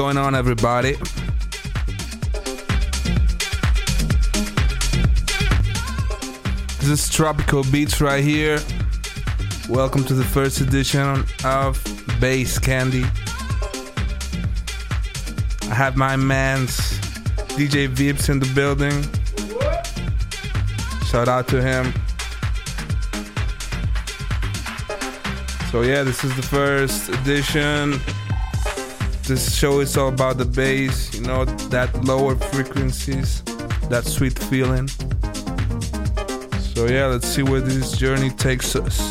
Going on, everybody? This is Tropico Beats right here. Welcome to the first edition of Bass Candy. I have my man's DJ Vips in the building. Shout out to him. So yeah, this is the first edition. This show is all about the bass, you know, that lower frequencies, that sweet feeling. So yeah, let's see where this journey takes us.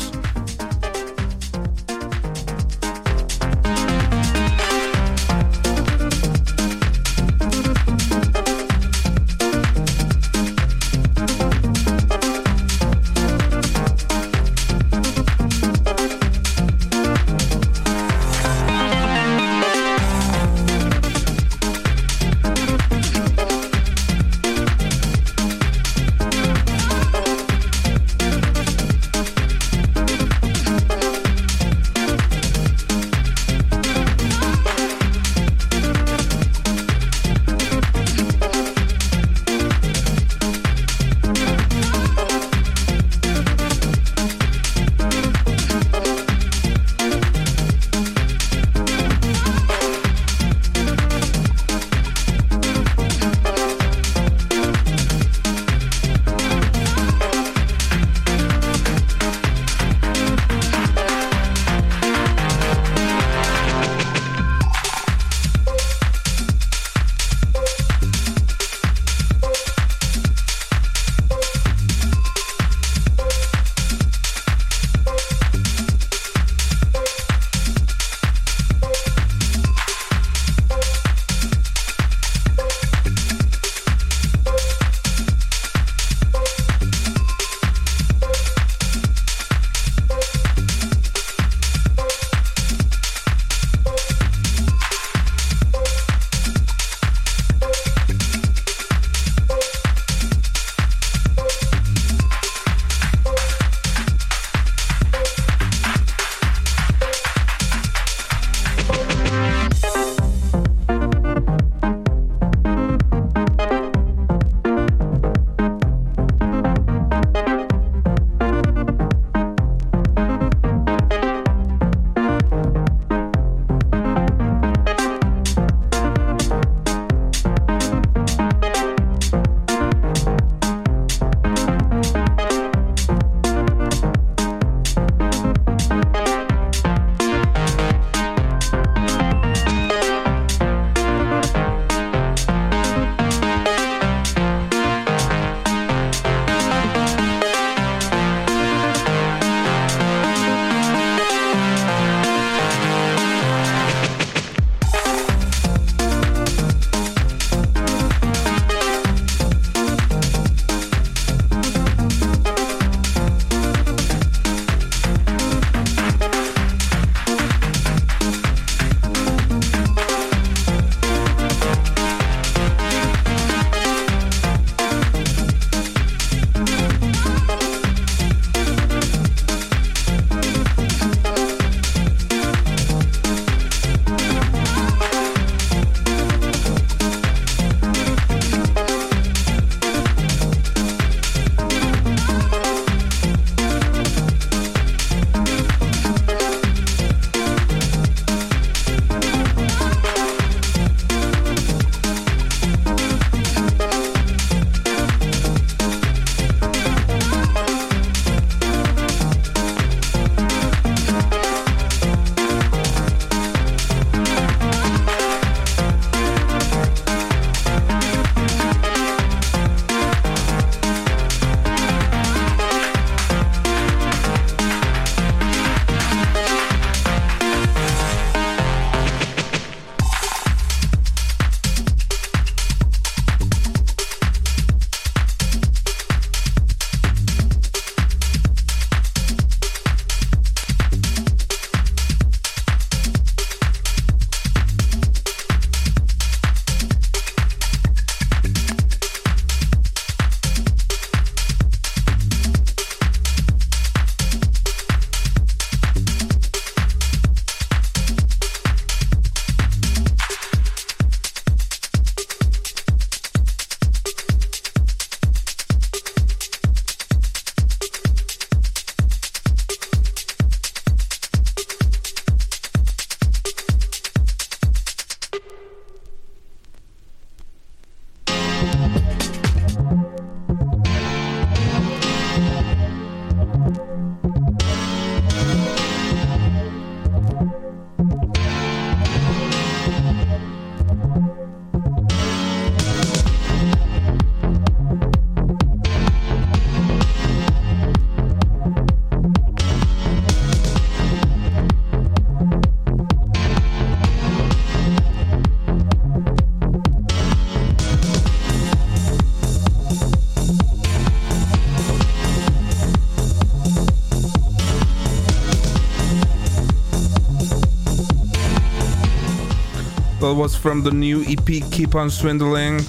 Was from the new EP Keep On Swindling,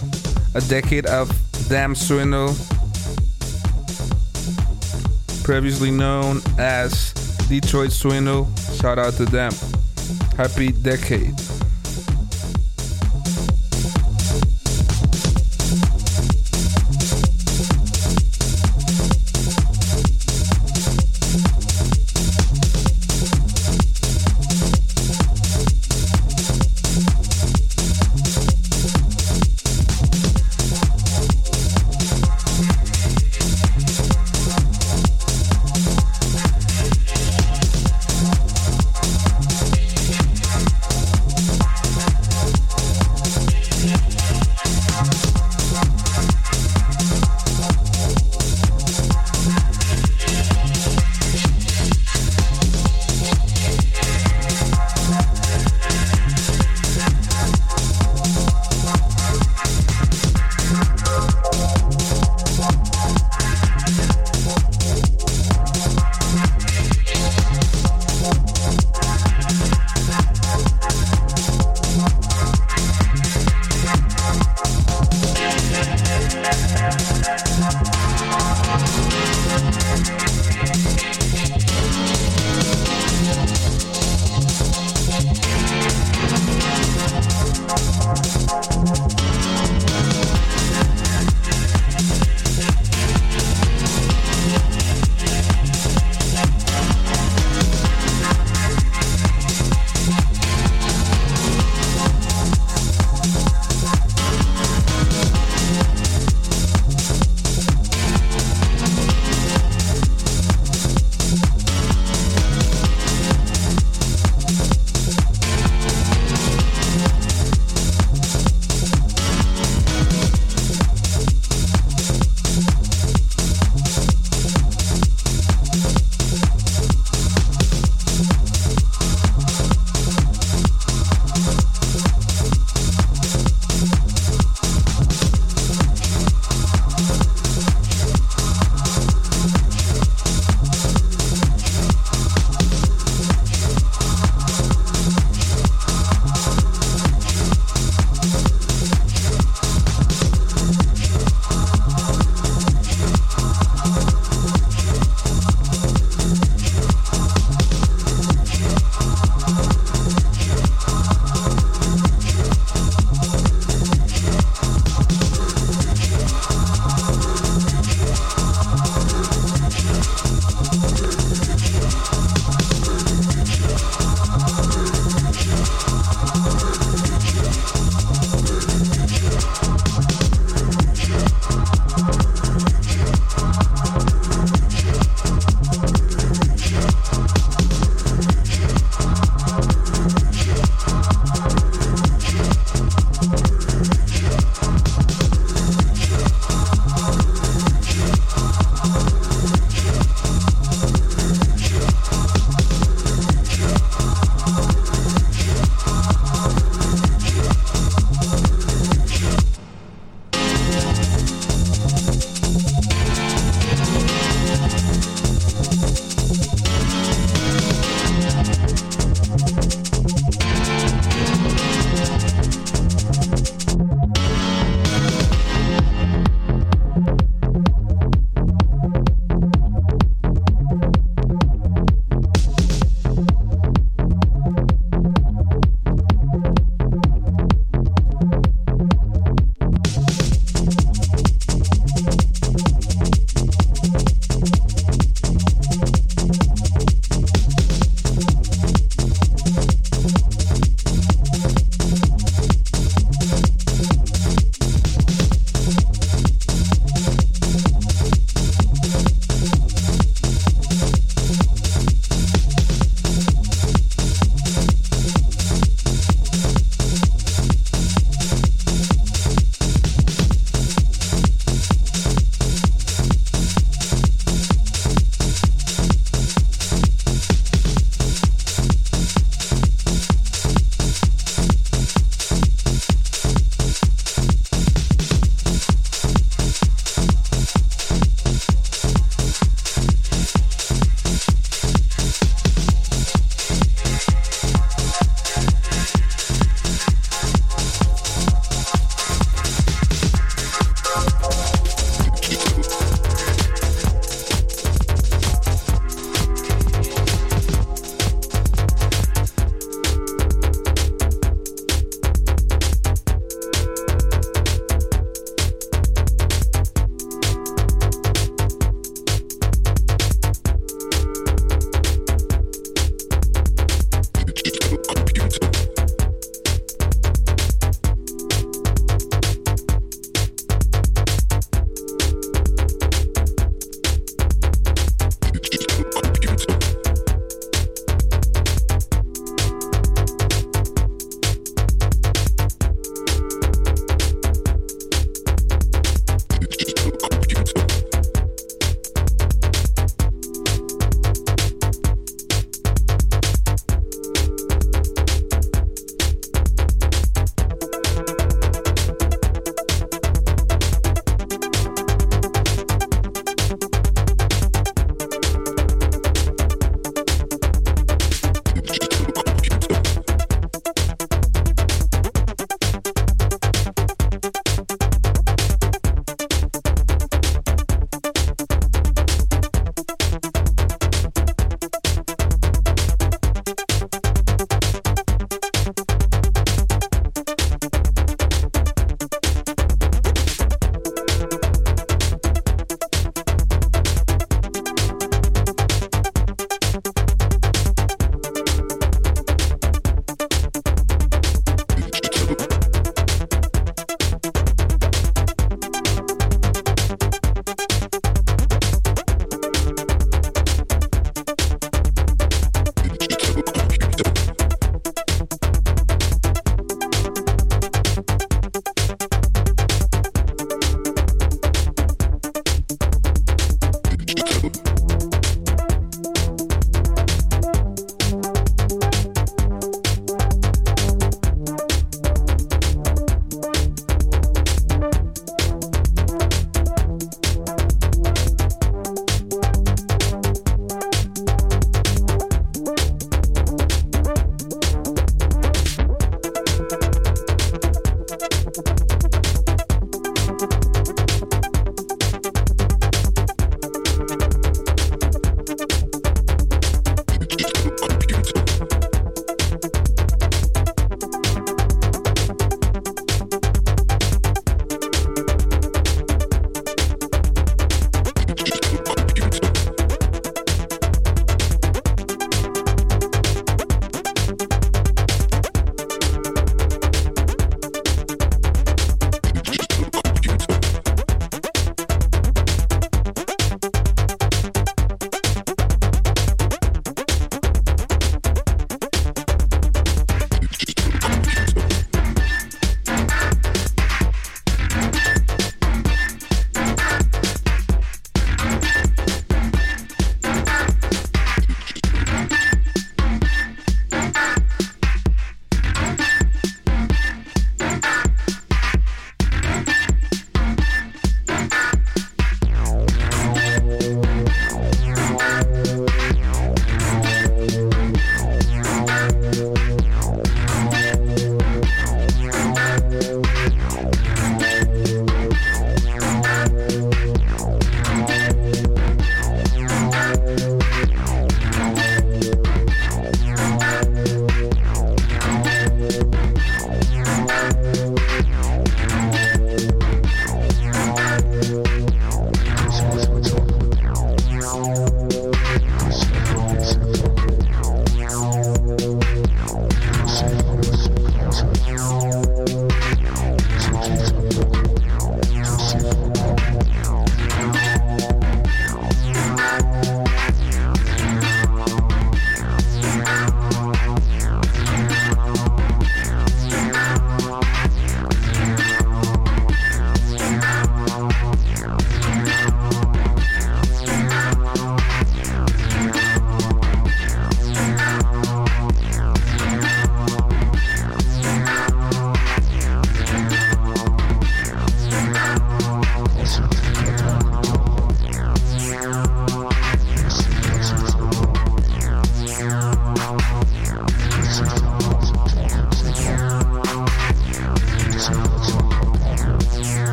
a decade of Damn Swindle, previously known as Detroit Swindle. Shout out to them. Happy decade.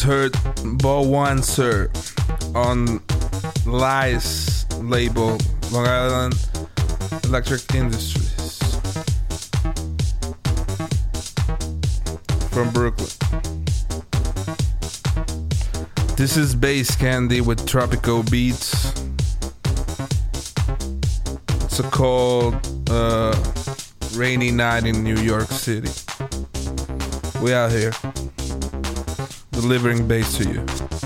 Just heard Bo One Sir on Lies label, Long Island Electric Industries from Brooklyn. This is Bass Candy with Tropico Beats. It's a cold, uh, rainy night in New York City. We out here delivering bass to you.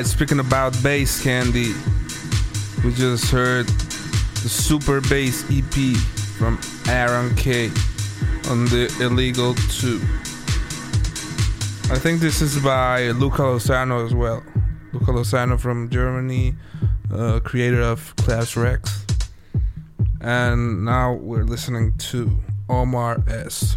Right, speaking about bass candy, we just heard the Super Bass EP from Aaron K on the Illegal 2. I think this is by Luca Lozano as well. Luca Lozano from Germany, uh, creator of Klasse Wrecks. And now we're listening to Omar S.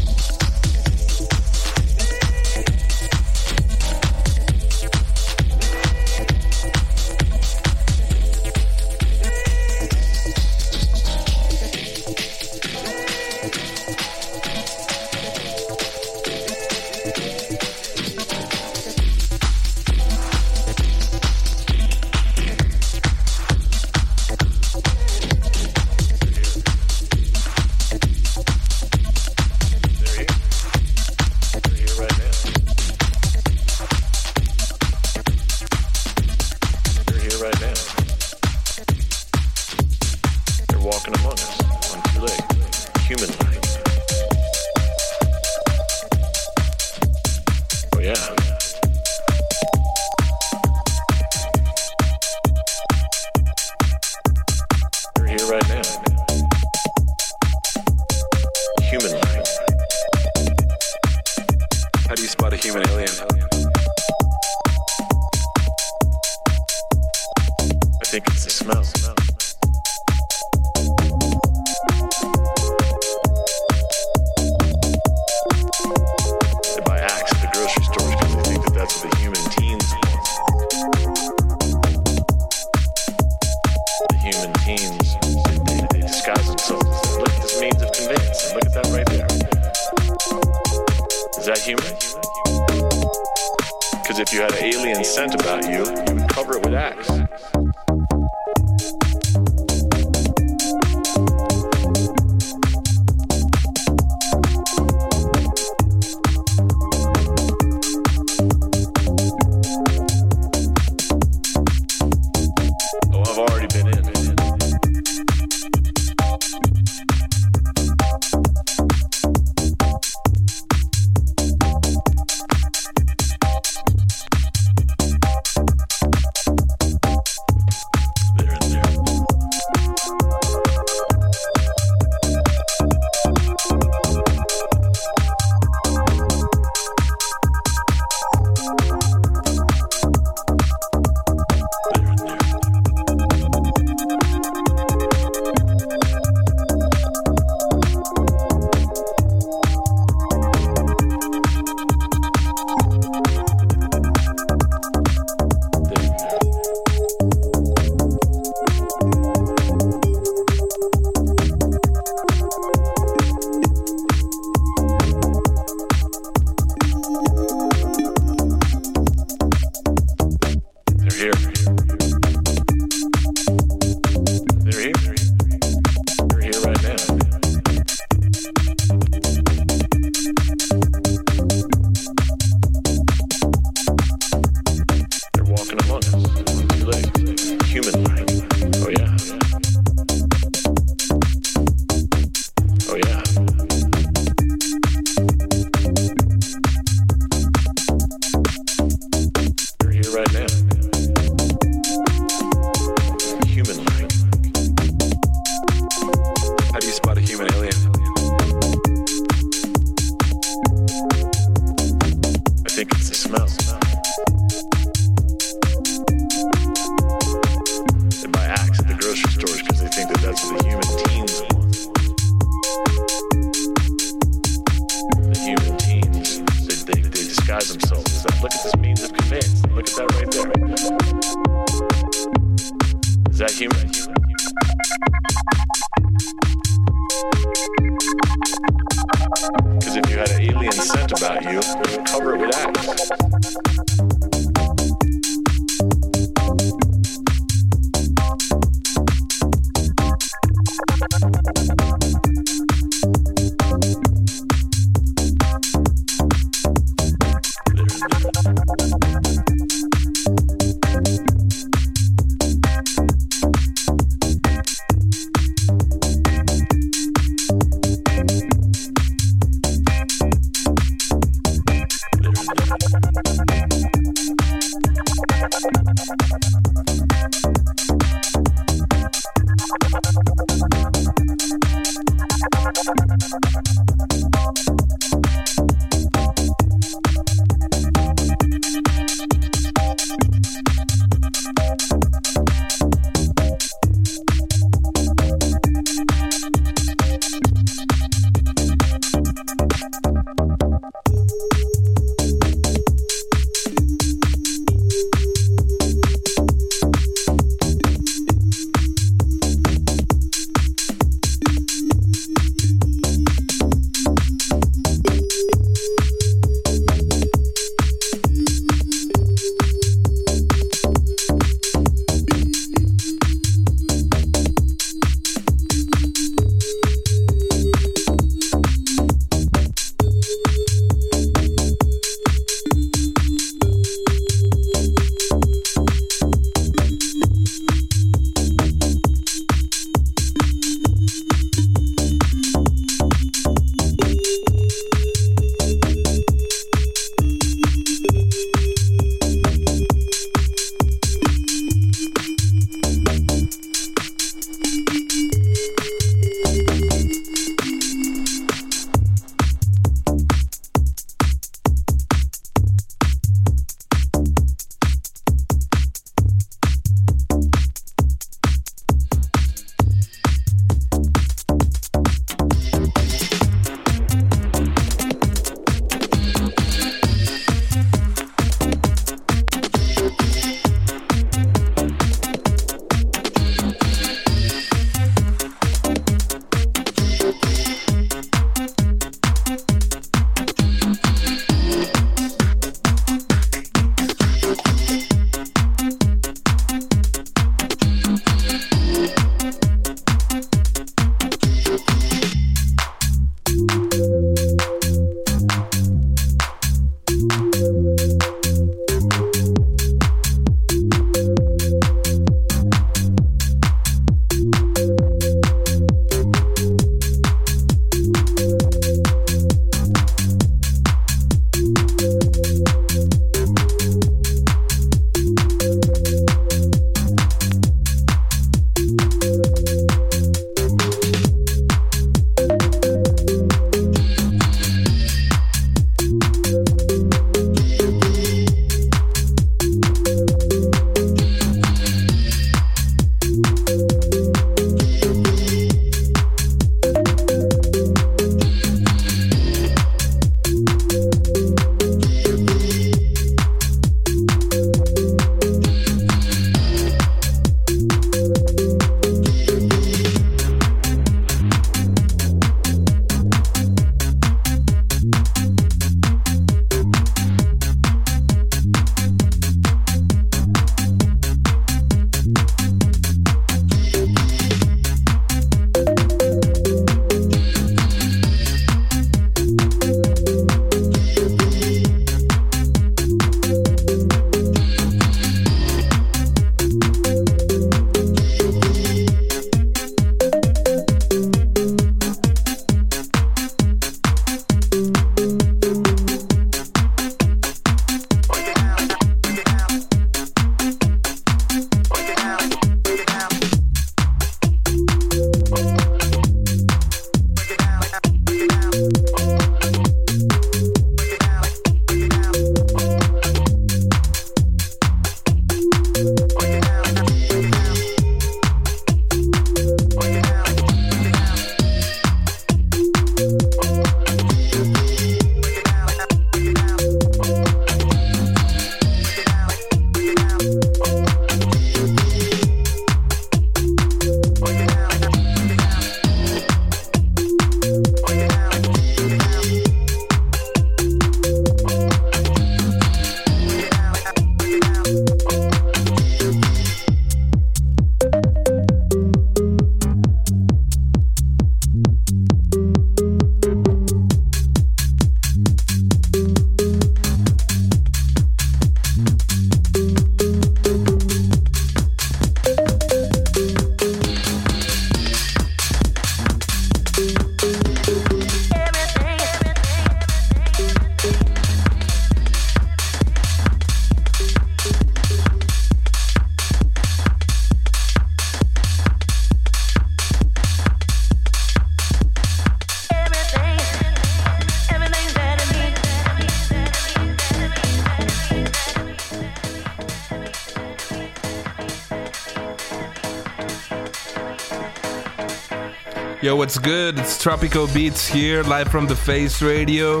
what's good? It's Tropico Beats here, live from the Face Radio.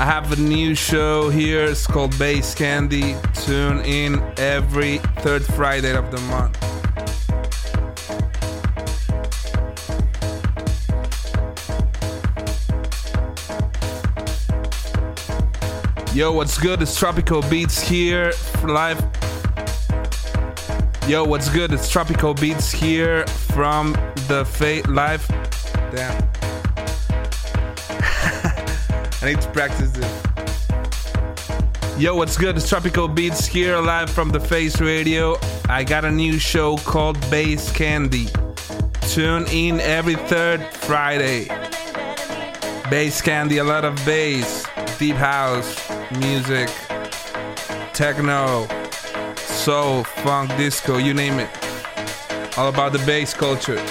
I have a new show here. It's called Bass Candy. Tune in every third Friday of the month. Yo, what's good? It's Tropico Beats here, live. Yo, what's good? It's Tropico Beats here from the Fate Live. Damn. I need to practice this. Yo, what's good? It's Tropico Beats here live from the Face Radio. I got a new show called Bass Candy. Tune in every third Friday. Bass Candy, a lot of bass, deep house, music, techno, soul, funk, disco, you name it. All about the bass culture.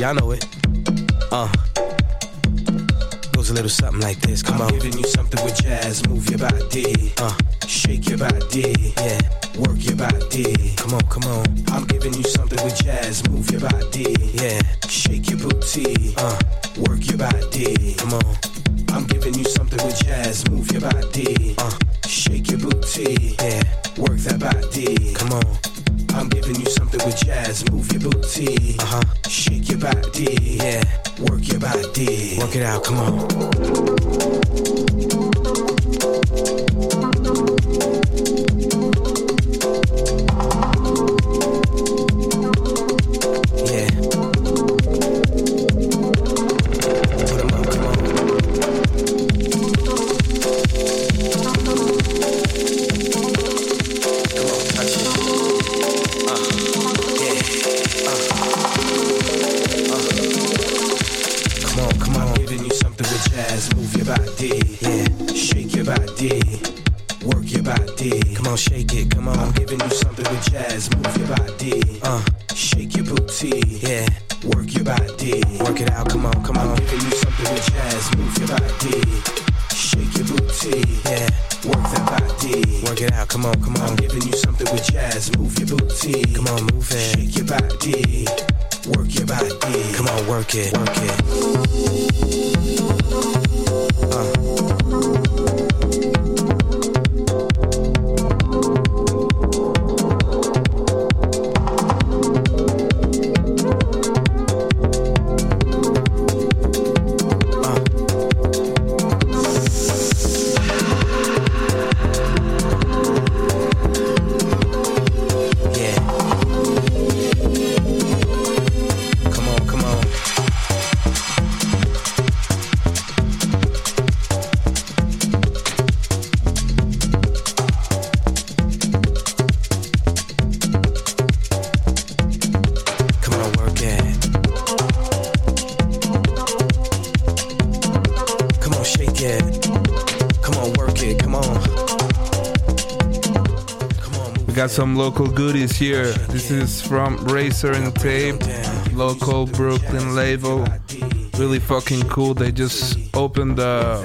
Y'all know it. Uh. Goes a little something like this. Come on I'm on. giving you something with jazz. Move your body. Uh. Shake your body. Yeah. Work your body. Come on, come on. I'm giving you something with jazz. Move your body. Yeah. Shake your booty. Uh. Work your body. Come on. I'm giving you something with jazz. Move your body. Uh, shake your booty. Yeah. Work that body. Come on. I'm giving you something with jazz. Move your booty. Uh huh. Shake your body. Yeah. Work your body. Work it out. Come on. Some local goodies here. This is from Razor-N-Tape, local Brooklyn label. Really fucking cool. They just opened the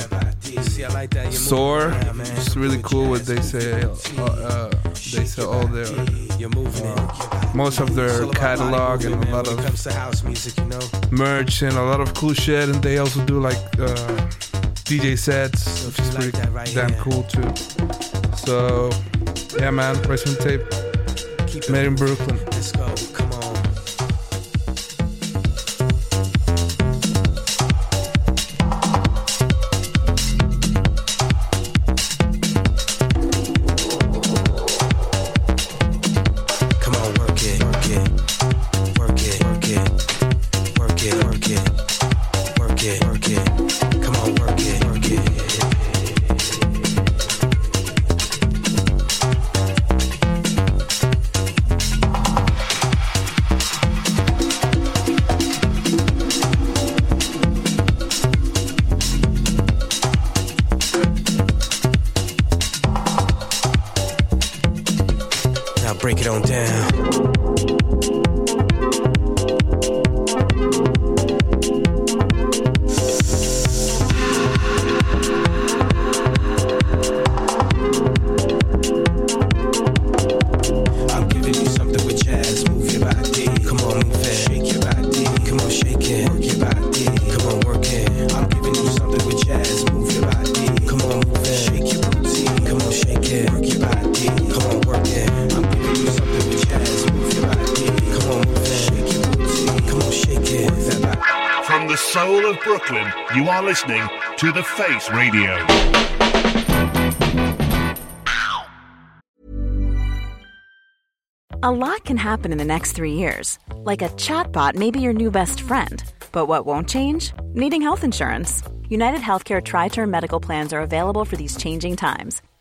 store. It's really cool what they say. Uh, uh, they sell all their it. most of their catalog and a lot of merch and a lot of cool shit. And they also do like uh, DJ sets, which is pretty damn cool too. So yeah, man, and Tape, Keep made in. Brooklyn. Soul of Brooklyn, you are listening to The Face Radio. A lot can happen in the next three years. Like a chatbot may be your new best friend. But what won't change? Needing health insurance. United Healthcare Tri Term Medical Plans are available for these changing times.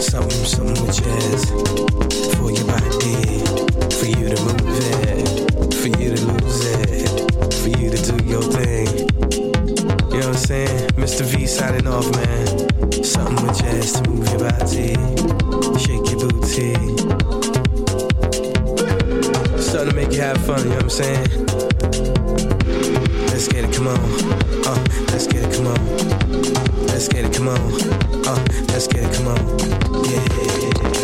Something, something jazz for your body, for you to move it, for you to lose it, for you to do your thing. You know what I'm saying? Mr. V signing off, man. Something with jazz to move your body, shake your booty. Starting to make you have fun, you know what I'm saying? Let's get it, come on. Uh, let's get it, come on. Let's get it, come on. Uh, let's get it, come on. Yeah.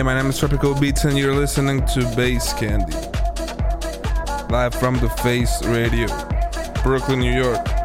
Hey, my name is Tropico Beats, and you're listening to Bass Candy. Live from the Face Radio, Brooklyn, New York.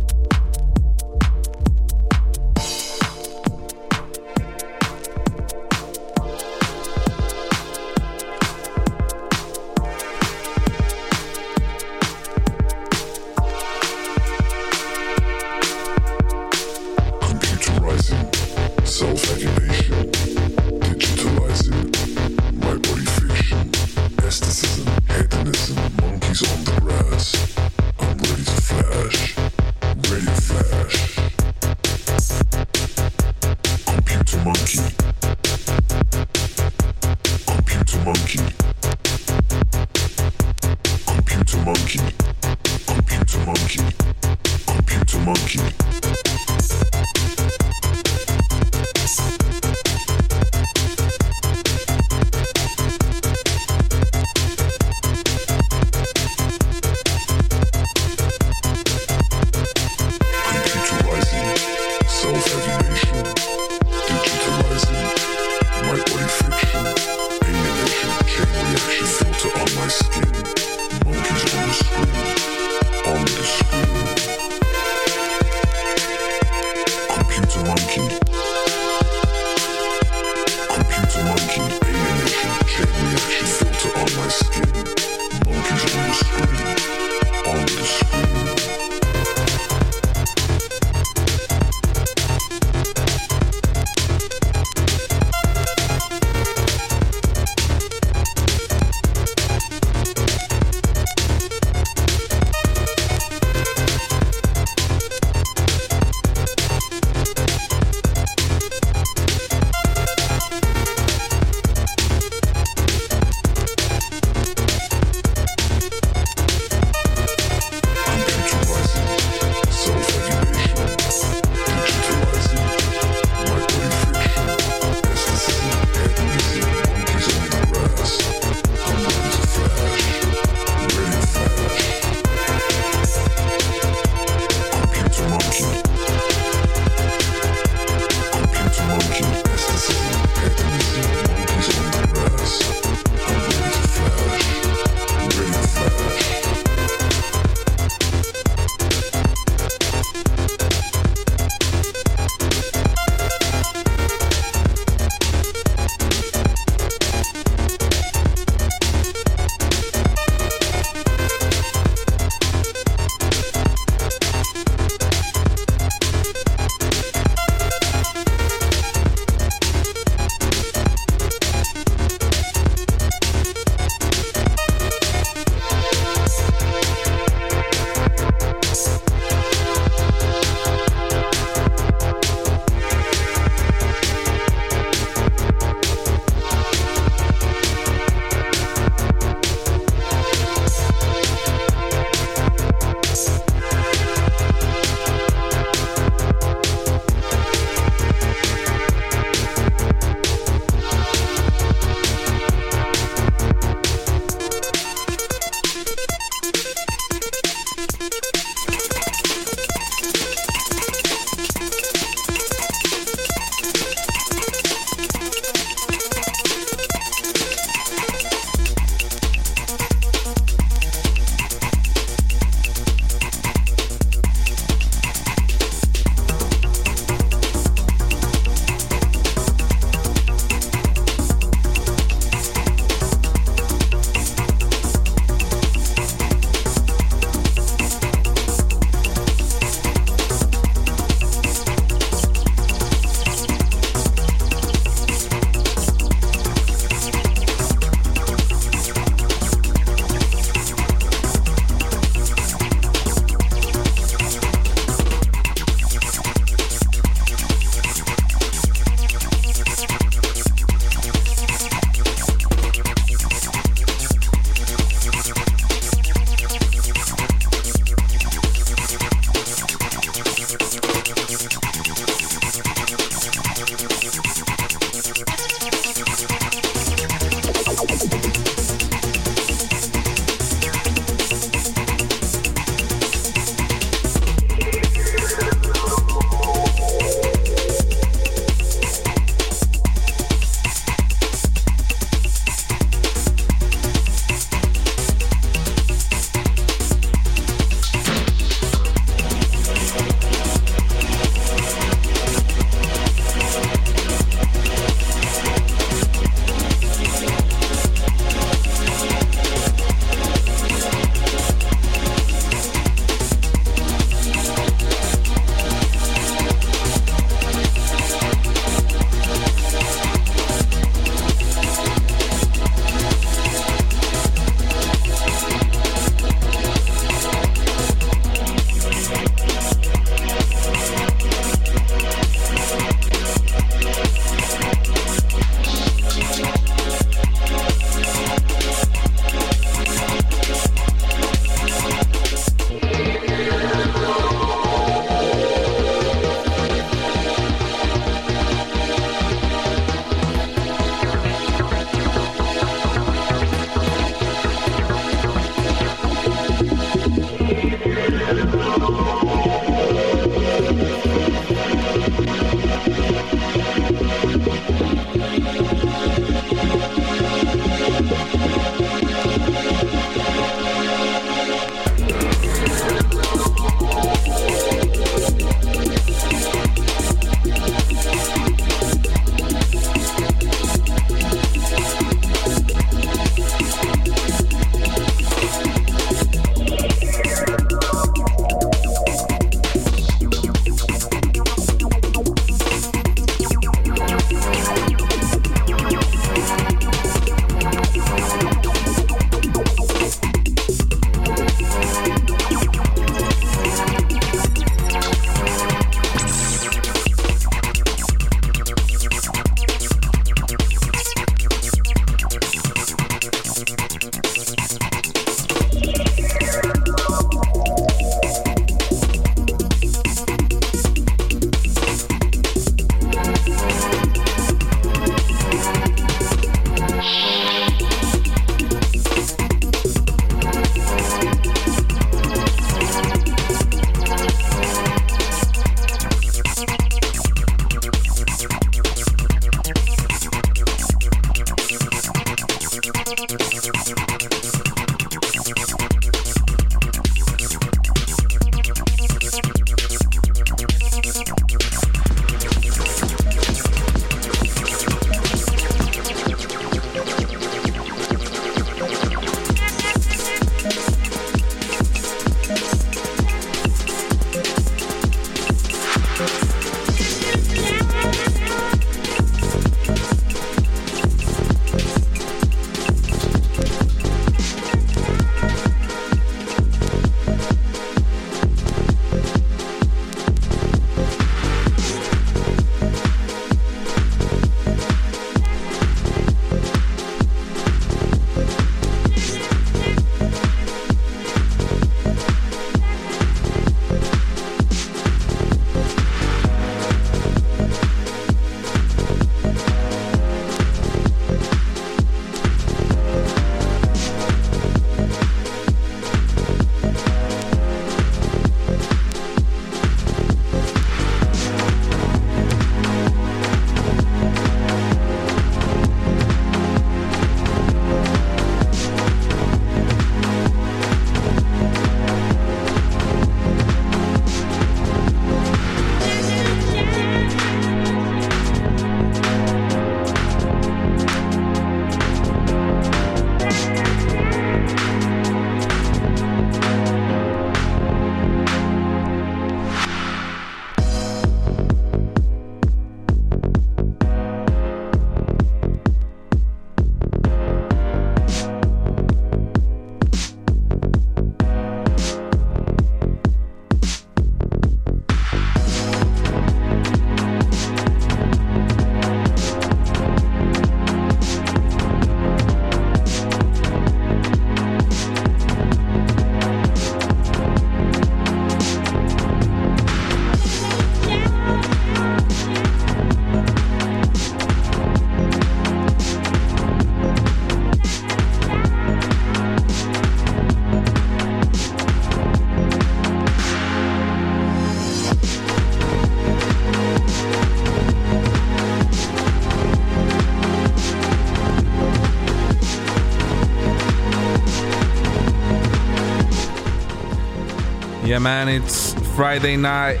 Man, it's Friday night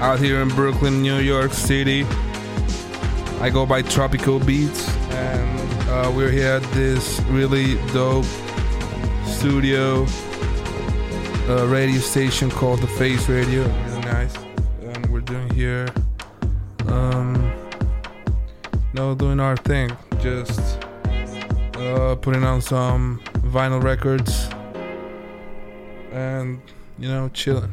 out here in Brooklyn, New York City. I go by Tropico Beats, and uh, we're here at this really dope studio uh, radio station called The Face Radio. Really nice. And we're doing here, um, no, doing our thing. Just uh, putting on some vinyl records and, you know, chilling.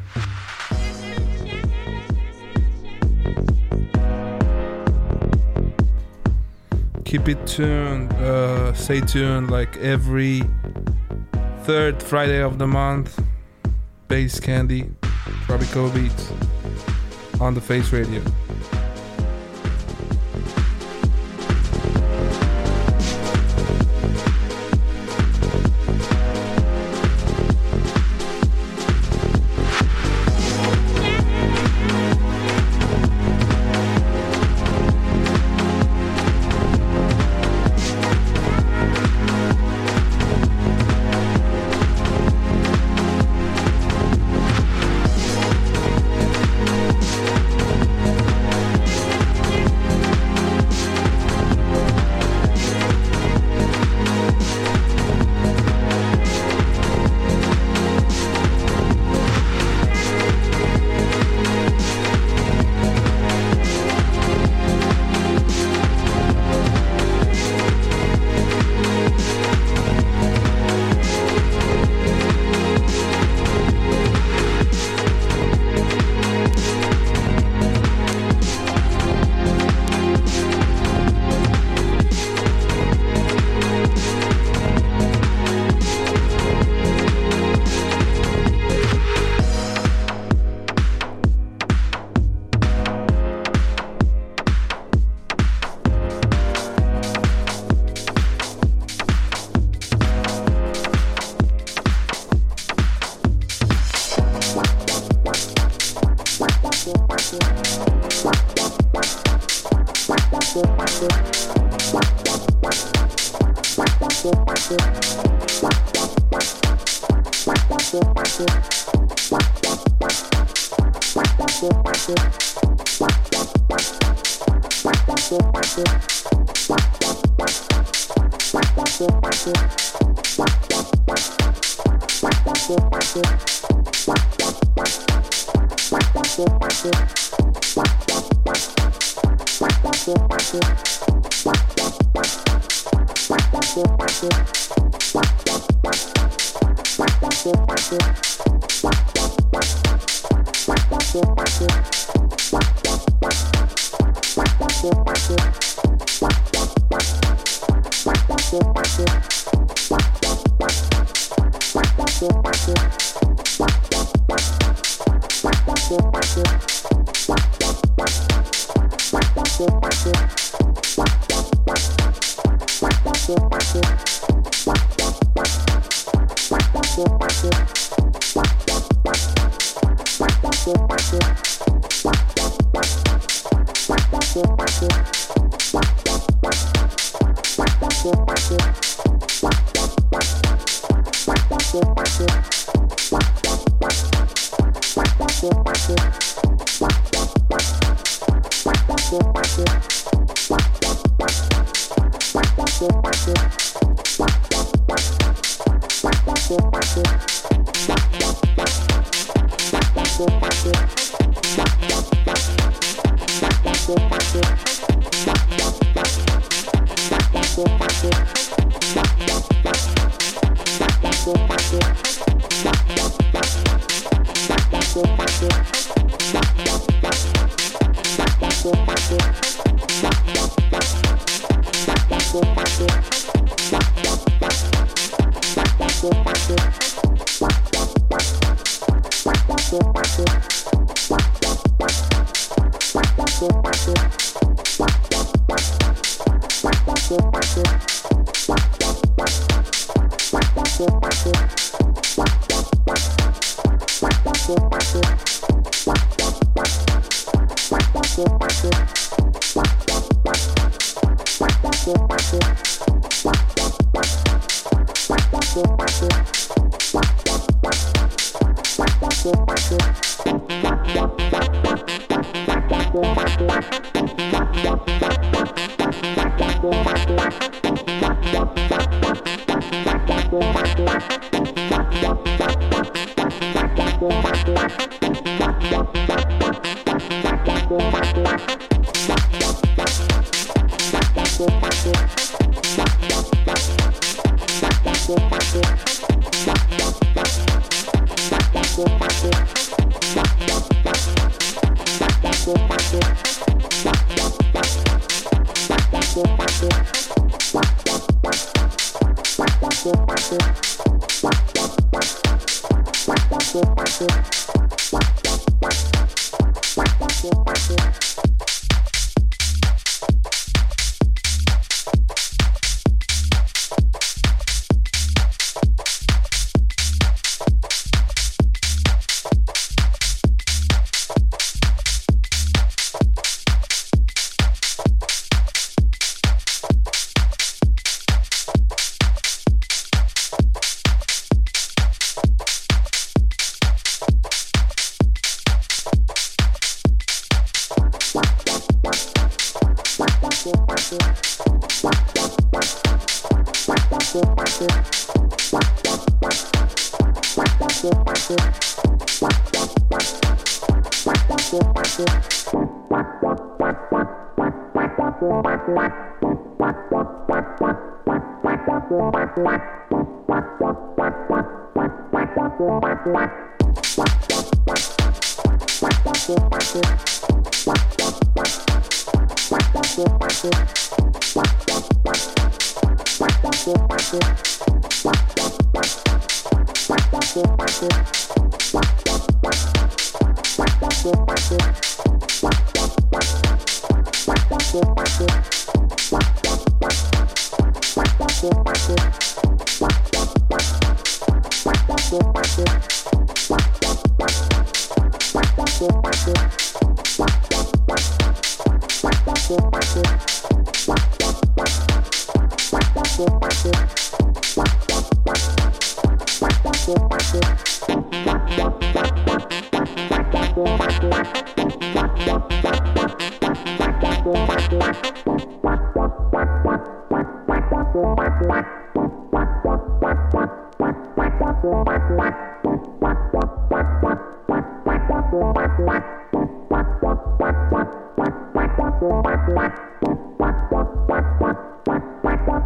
keep it tuned. Uh, stay tuned. Like every third Friday of the month, Bass Candy, Tropico Beats on the Face Radio. Thank you.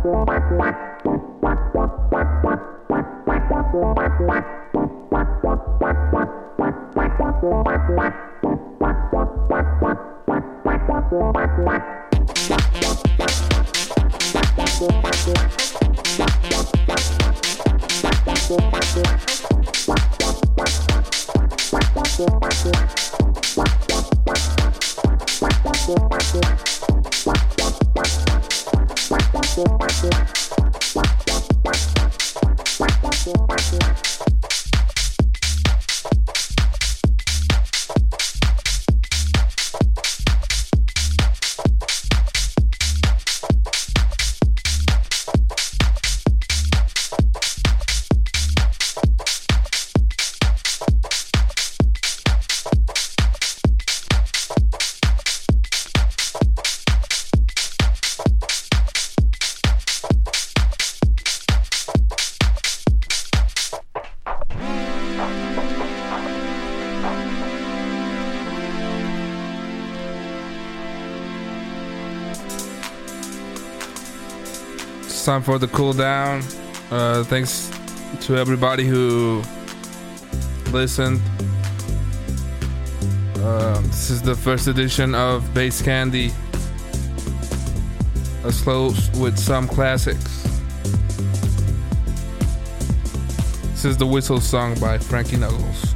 It's time for the cool down. Uh, thanks to everybody who listened. Uh, this is the first edition of Bass Candy. Let's close with some classics. This is the Whistle song by Frankie Knuckles.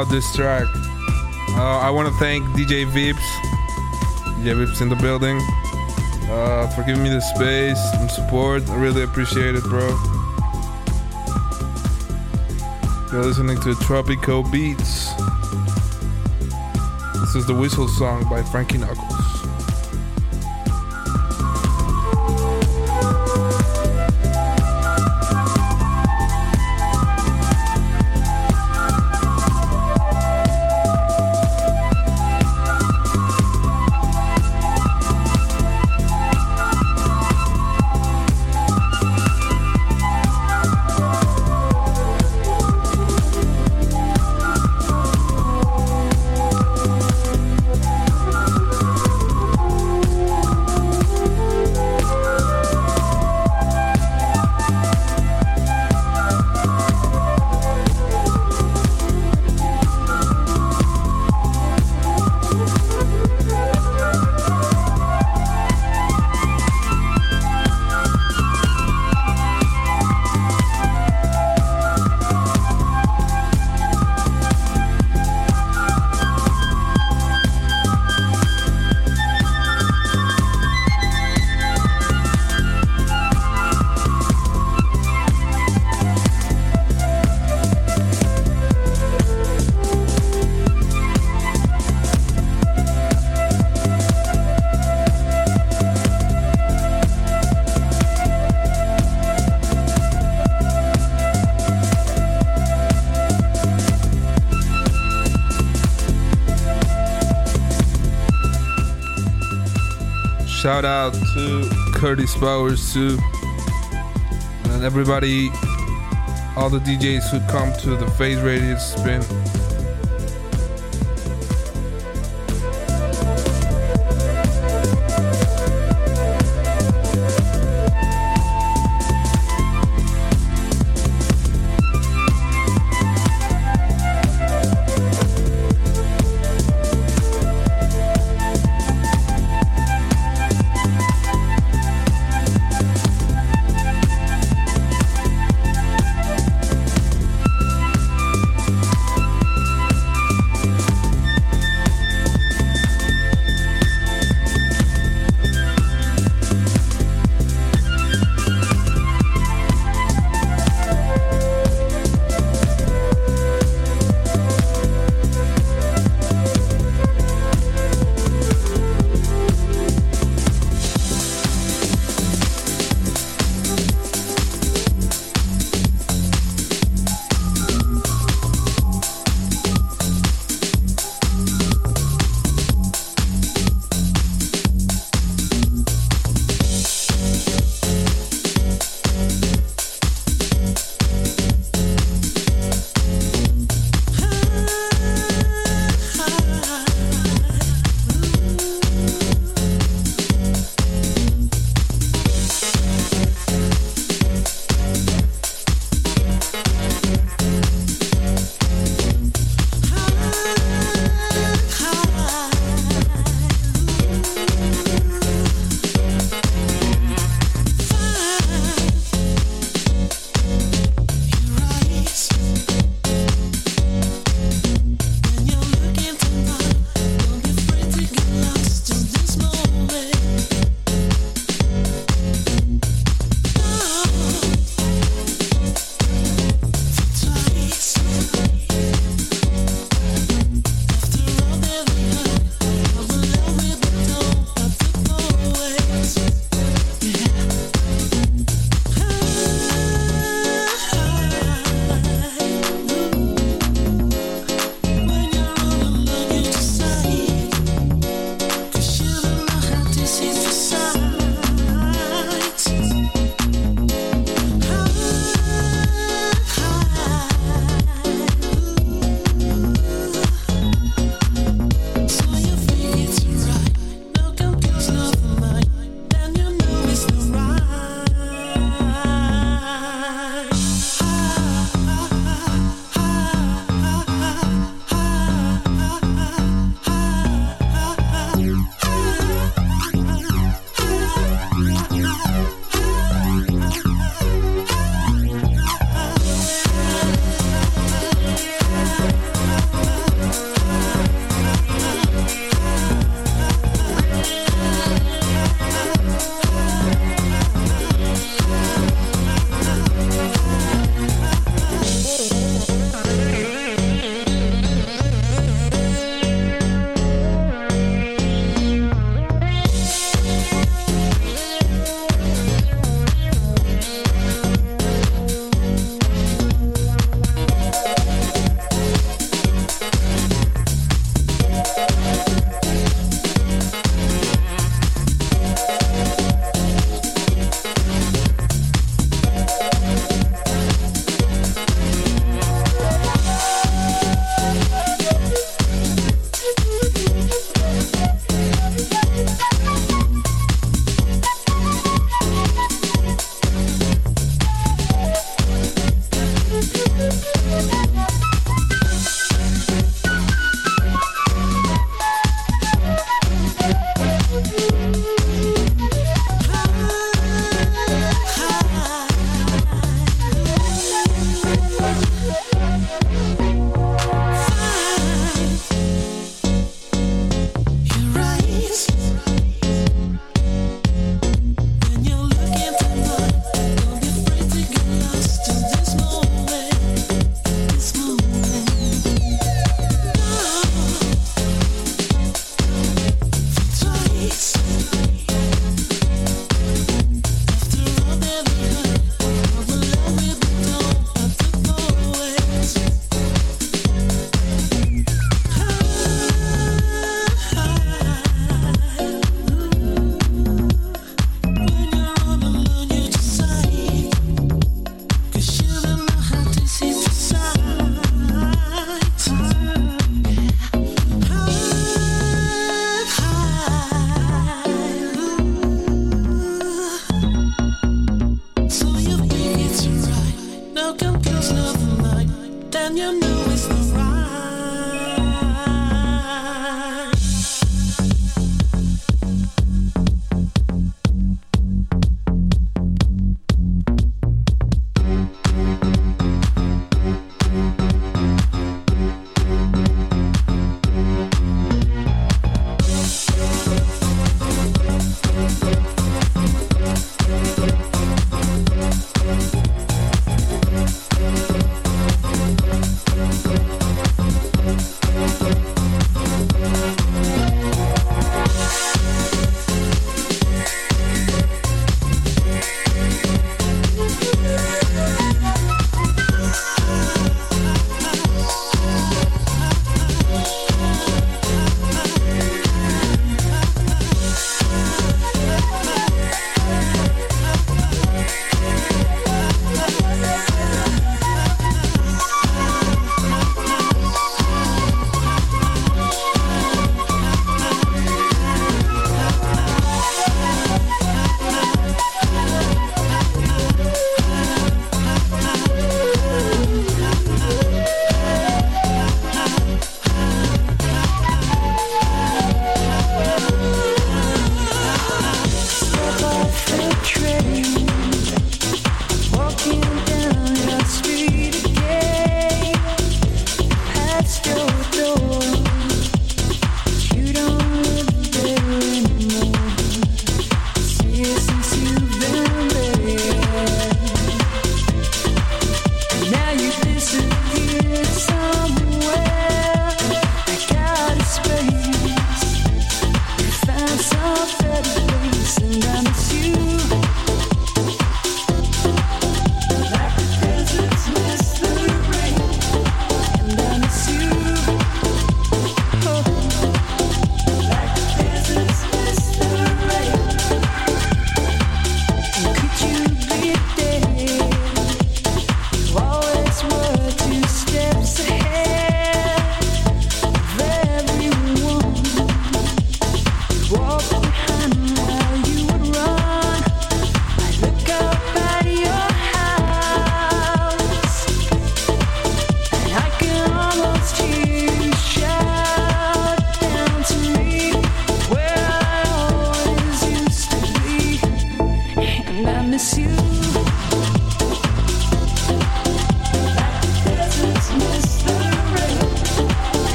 Love this track. Uh, I want to thank DJ Vips, DJ Vips in the building, uh, for giving me the space and support. I really appreciate it, bro. You're listening to Tropico Beats. This is the Whistle Song by Frankie Knuckles. Shout out to Curtis Powers too, and everybody, all the DJs who come to the Face Radio Spin.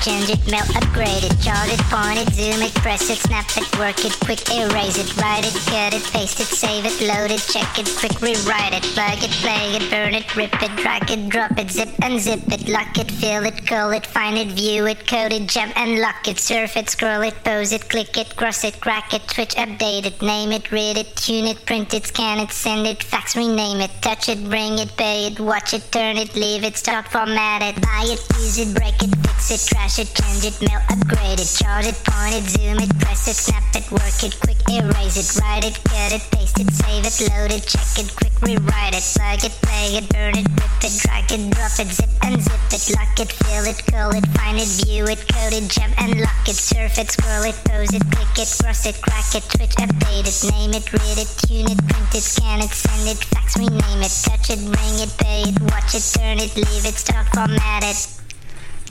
Change it, melt, upgrade it, chart it, point it, zoom it, press it, snap it, work it, quick erase it, write it, cut it, paste it, save it, load it, check it, quick rewrite it, plug it, play it, burn it, rip it, drag it, drop it, zip unzip it, lock it, fill it, call it, find it, view it, code it, jump and lock it, surf it, scroll it, pose it, click it, cross it, crack it, switch, update it, name it, read it, tune it, print it, scan it, send it, fax, rename it, touch it, bring it, pay it, watch it, turn it, leave it, start, format it, buy it, use it, break it, fix it, trash it, change it, mail, upgrade it, chart it, point it, zoom it, press it, snap it, work it, quick erase it, write it, cut it, paste it, save it, load it, check it, quick rewrite it, plug it, play it, burn it, rip it, drag it, drop it, zip unzip it, lock it, fill it, call it, find it, view it, code it, jump and lock it, surf it, scroll it, pose it, click it, cross it, crack it, switch, update it, name it, read it, tune it, print it, scan it, send it, fax, rename it, touch it, bring it, pay it, watch it, turn it, leave it, start, format it.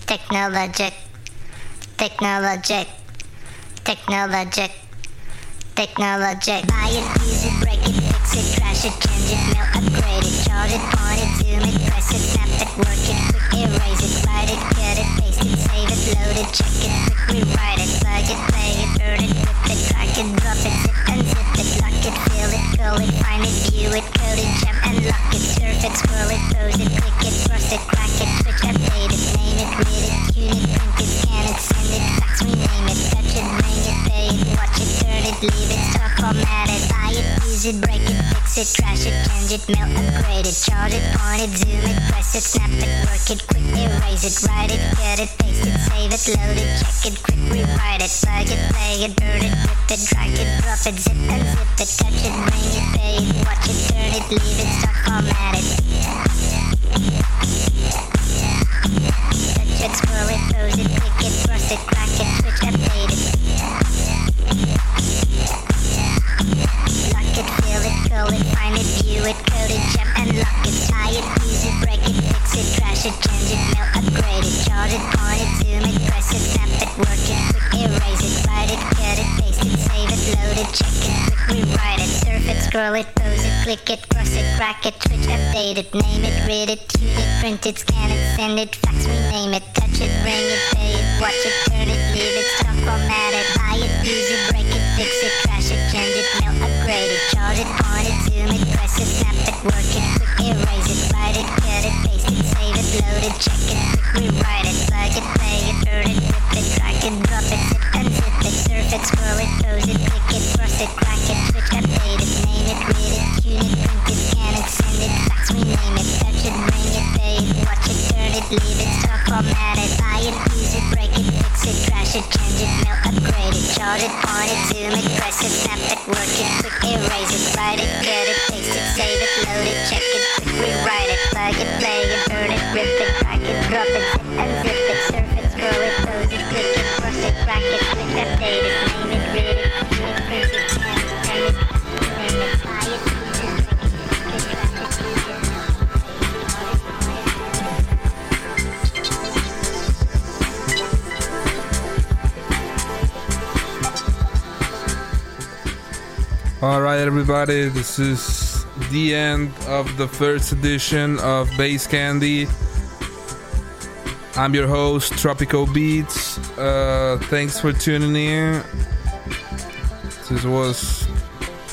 Technologic, technologic, technologic, technologic. Buy it, use it, break it, fix it, trash it, change it, mail, upgrade it, chart it, point it, zoom it, press it, snap it, work it, quick erase it, write it, cut it, paste it, save it, load it, check it, quick rewrite it, plug it, play it, it, fix it, change it, mail, upgrade it, chart it, point it, zoom it, press it, snap it, work it, quick erase it, write it, cut it, paste it, save it, load it, check it, quick rewrite it, plug it, play it, burn it, rip it, drag it, drop it, zip unzip it, touch it, bring it, pay it, watch it, turn it, leave it, format it. Touch it, scroll it, pose it, click it, cross it, crack it, switch, update it, name it, read it, tune it, print it, scan it, send it, fax, rename it, touch it, ring it, pay it, watch it, turn it, leave it, stop, format it, buy it, use it, break it, fix it, trash it, change it, mail, upgrade it, charge it, point it, zoom it, press it, snap it, work it, quick erase it, write it, cut it, paste it, save it, load it, check it, quick rewrite it, plug it, play it, burn it, rip it, drag it, drop it, zip unzip it, surf it, scroll it, pose it, click it, cross it, upgrade it, chart it, zoom it, press it, snap it, work it, quick erase it, write it, cut it, paste it, save it, load it, check it, quick rewrite it, plug it, play it, burn it, rip it, drag it, drop it, zip All right, everybody, this is the end of the first edition of Bass Candy. I'm your host, Tropico Beats. Uh, thanks for tuning in. This was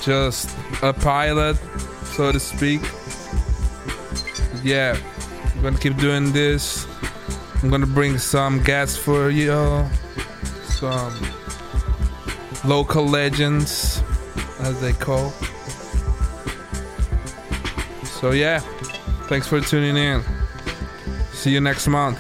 just a pilot, so to speak. Yeah, I'm gonna keep doing this. I'm gonna bring some guests for you, some local legends as they call. So yeah, thanks for tuning in. See you next month.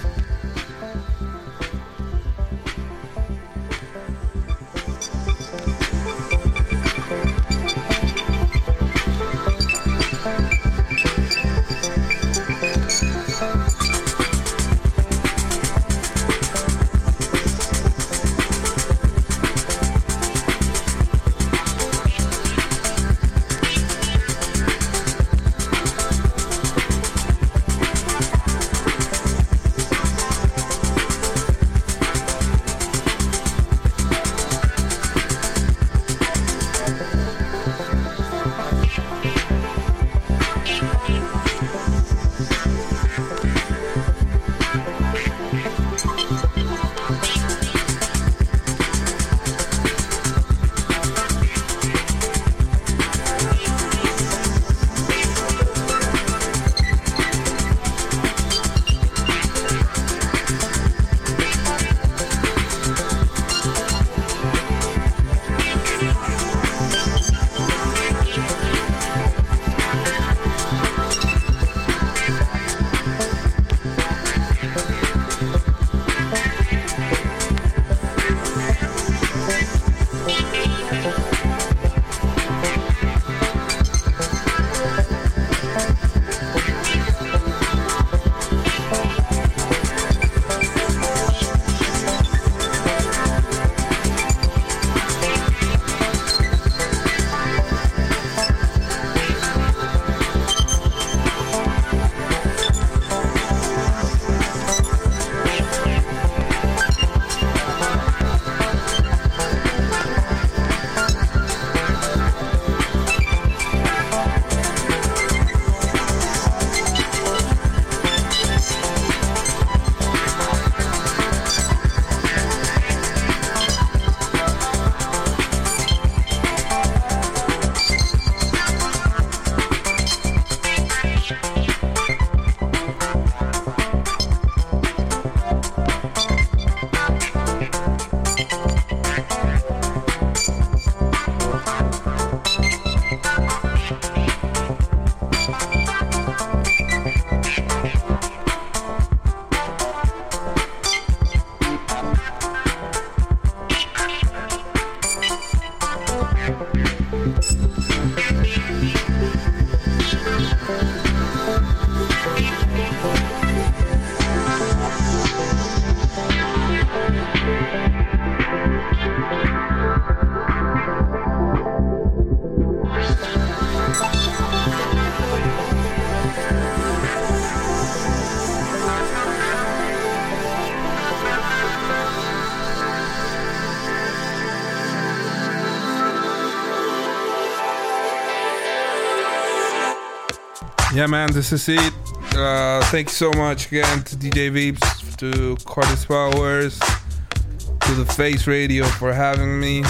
Yeah, man, this is it. Uh, thank you so much again to DJ Veeps, to Curtis Powers, to the Face Radio for having me.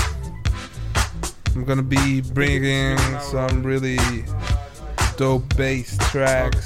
I'm gonna be bringing some really dope bass tracks.